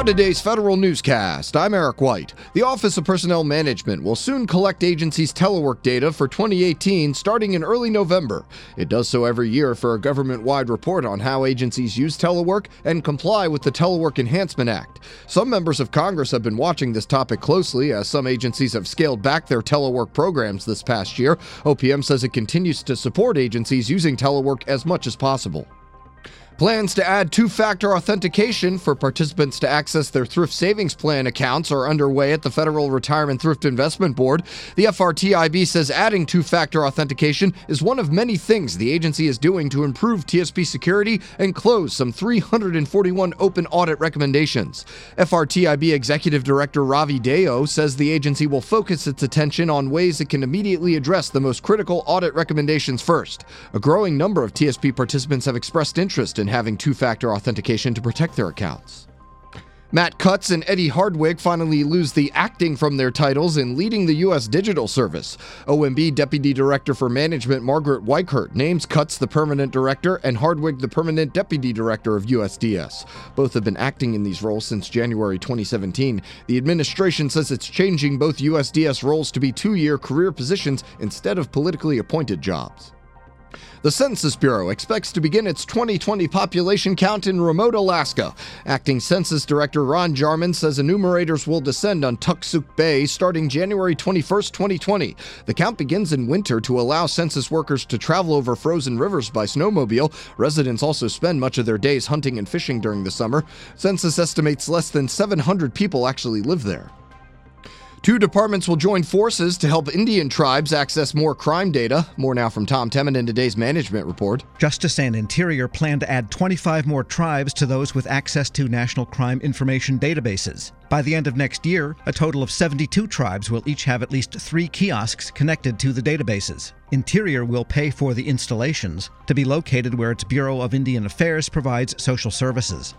Now, today's federal newscast. I'm Eric White. The Office of Personnel Management will soon collect agencies' telework data for 2018 starting in early November. It does so every year for a government wide report on how agencies use telework and comply with the Telework Enhancement Act. Some members of Congress have been watching this topic closely as some agencies have scaled back their telework programs this past year. OPM says it continues to support agencies using telework as much as possible. Plans to add two factor authentication for participants to access their thrift savings plan accounts are underway at the Federal Retirement Thrift Investment Board. The FRTIB says adding two factor authentication is one of many things the agency is doing to improve TSP security and close some 341 open audit recommendations. FRTIB Executive Director Ravi Deo says the agency will focus its attention on ways it can immediately address the most critical audit recommendations first. A growing number of TSP participants have expressed interest in having two factor authentication to protect their accounts. Matt Cutts and Eddie Hartwig finally lose the acting from their titles in leading the U.S. Digital Service. OMB Deputy Director for Management Margaret Weichert names Cutts the permanent director and Hartwig the permanent deputy director of USDS. Both have been acting in these roles since January 2017. The administration says it's changing both USDS roles to be two year career positions instead of politically appointed jobs. The Census Bureau expects to begin its 2020 population count in remote Alaska. Acting Census Director Ron Jarmin says enumerators will descend on Toksook Bay starting January 21, 2020. The count begins in winter to allow census workers to travel over frozen rivers by snowmobile. Residents also spend much of their days hunting and fishing during the summer. Census estimates less than 700 people actually live there. Two departments will join forces to help Indian tribes access more crime data. More now from Tom Temin in today's management report. Justice and Interior plan to add 25 more tribes to those with access to national crime information databases. By the end of next year, a total of 72 tribes will each have at least three kiosks connected to the databases. Interior will pay for the installations to be located where its Bureau of Indian Affairs provides social services.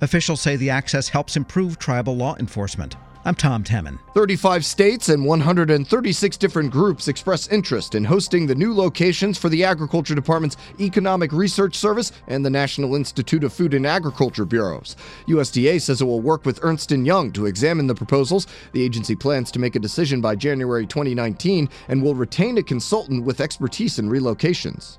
Officials say the access helps improve tribal law enforcement. I'm Tom Temin. 35 states and 136 different groups express interest in hosting the new locations for the Agriculture Department's Economic Research Service and the National Institute of Food and Agriculture Bureaus. USDA says it will work with Ernst & Young to examine the proposals. The agency plans to make a decision by January 2019 and will retain a consultant with expertise in relocations.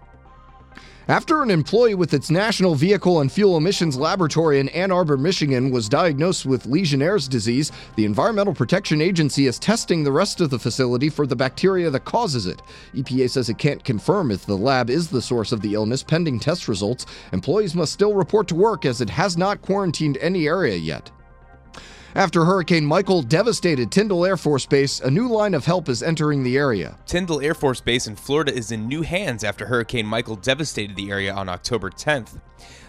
After an employee with its National Vehicle and Fuel Emissions Laboratory in Ann Arbor, Michigan, was diagnosed with Legionnaire's disease, the Environmental Protection Agency is testing the rest of the facility for the bacteria that causes it. EPA says it can't confirm if the lab is the source of the illness pending test results. Employees must still report to work as it has not quarantined any area yet. After Hurricane Michael devastated Tyndall Air Force Base, a new line of help is entering the area. Tyndall Air Force Base in Florida is in new hands after Hurricane Michael devastated the area on October 10th.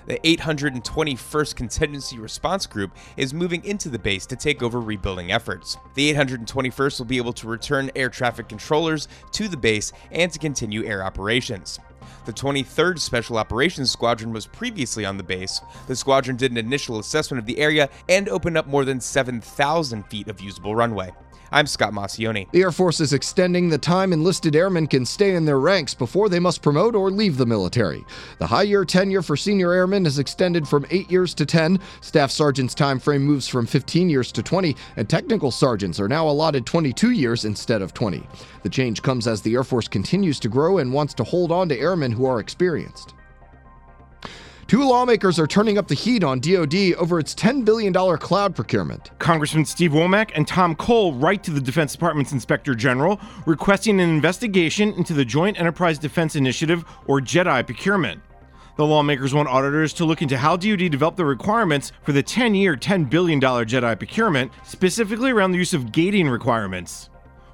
The 821st Contingency Response Group is moving into the base to take over rebuilding efforts. The 821st will be able to return air traffic controllers to the base and to continue air operations. The 23rd Special Operations Squadron was previously on the base. The squadron did an initial assessment of the area and opened up more than 7,000 feet of usable runway. I'm Scott Maucione. The Air Force is extending the time enlisted airmen can stay in their ranks before they must promote or leave the military. The high year tenure for senior airmen is extended from 8 years to 10. Staff sergeants' time frame moves from 15 years to 20, and technical sergeants are now allotted 22 years instead of 20. The change comes as the Air Force continues to grow and wants to hold on to airmen who are experienced. Two lawmakers are turning up the heat on DoD over its $10 billion cloud procurement. Congressman Steve Womack and Tom Cole write to the Defense Department's Inspector General requesting an investigation into the Joint Enterprise Defense Initiative, or JEDI, procurement. The lawmakers want auditors to look into how DoD developed the requirements for the 10 year, $10 billion JEDI procurement, specifically around the use of gating requirements.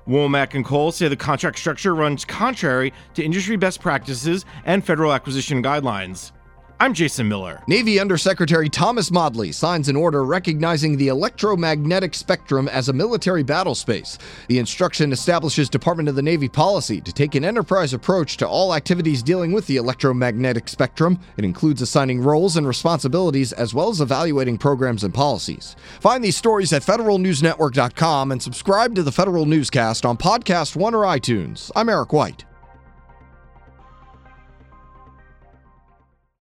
Womack and Cole say the contract structure runs contrary to industry best practices and federal acquisition guidelines. I'm Jason Miller. Navy Undersecretary Thomas Modly signs an order recognizing the electromagnetic spectrum as a military battle space. The instruction establishes Department of the Navy policy to take an enterprise approach to all activities dealing with the electromagnetic spectrum. It includes assigning roles and responsibilities as well as evaluating programs and policies. Find these stories at federalnewsnetwork.com and subscribe to the Federal Newscast on Podcast One or iTunes. I'm Eric White.